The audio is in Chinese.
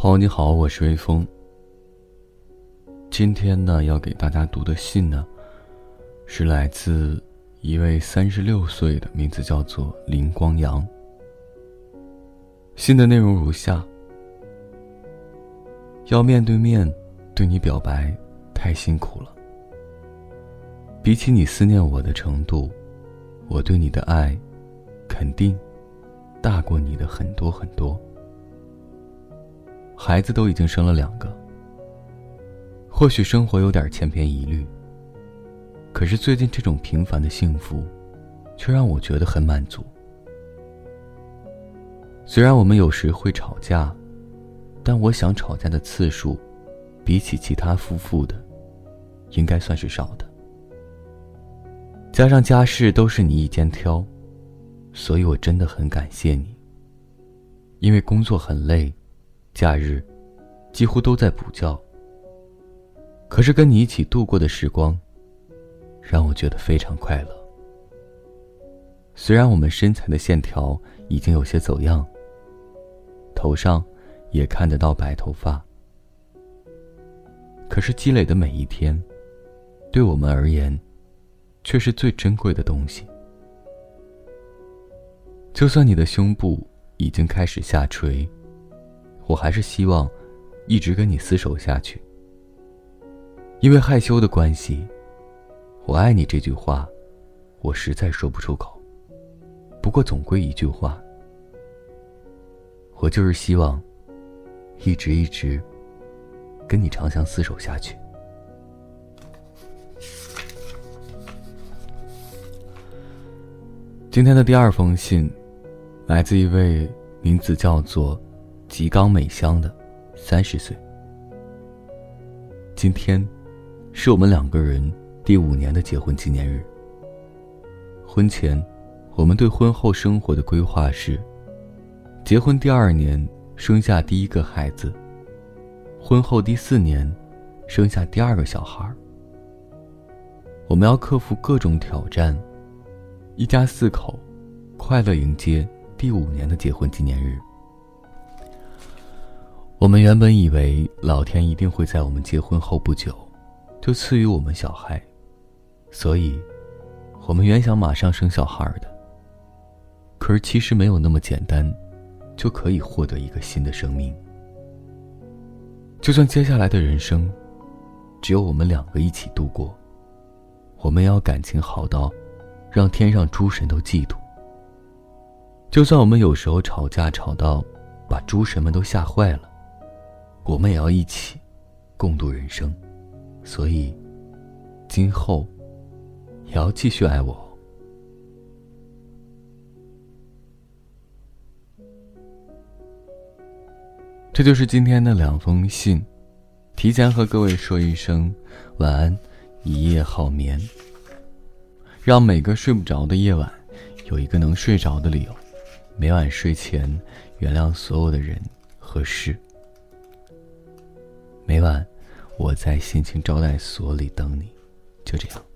朋友你好，我是微风。今天呢，要给大家读的信呢，是来自一位三十六岁的，名字叫做林光阳。信的内容如下：要面对面对你表白，太辛苦了。比起你思念我的程度，我对你的爱，肯定大过你的很多很多。孩子都已经生了两个，或许生活有点千篇一律。可是最近这种平凡的幸福，却让我觉得很满足。虽然我们有时会吵架，但我想吵架的次数，比起其他夫妇的，应该算是少的。加上家事都是你一肩挑，所以我真的很感谢你。因为工作很累。假日，几乎都在补觉。可是跟你一起度过的时光，让我觉得非常快乐。虽然我们身材的线条已经有些走样，头上也看得到白头发，可是积累的每一天，对我们而言，却是最珍贵的东西。就算你的胸部已经开始下垂。我还是希望一直跟你厮守下去，因为害羞的关系，“我爱你”这句话，我实在说不出口。不过总归一句话，我就是希望一直一直跟你长相厮守下去。今天的第二封信，来自一位名字叫做。吉冈美香的三十岁。今天，是我们两个人第五年的结婚纪念日。婚前，我们对婚后生活的规划是：结婚第二年生下第一个孩子，婚后第四年生下第二个小孩。我们要克服各种挑战，一家四口快乐迎接第五年的结婚纪念日。我们原本以为老天一定会在我们结婚后不久，就赐予我们小孩，所以，我们原想马上生小孩的。可是其实没有那么简单，就可以获得一个新的生命。就算接下来的人生，只有我们两个一起度过，我们要感情好到，让天上诸神都嫉妒。就算我们有时候吵架吵到，把诸神们都吓坏了。我们也要一起共度人生，所以今后也要继续爱我。这就是今天的两封信，提前和各位说一声晚安，一夜好眠。让每个睡不着的夜晚有一个能睡着的理由。每晚睡前原谅所有的人和事。每晚，我在心情招待所里等你，就这样。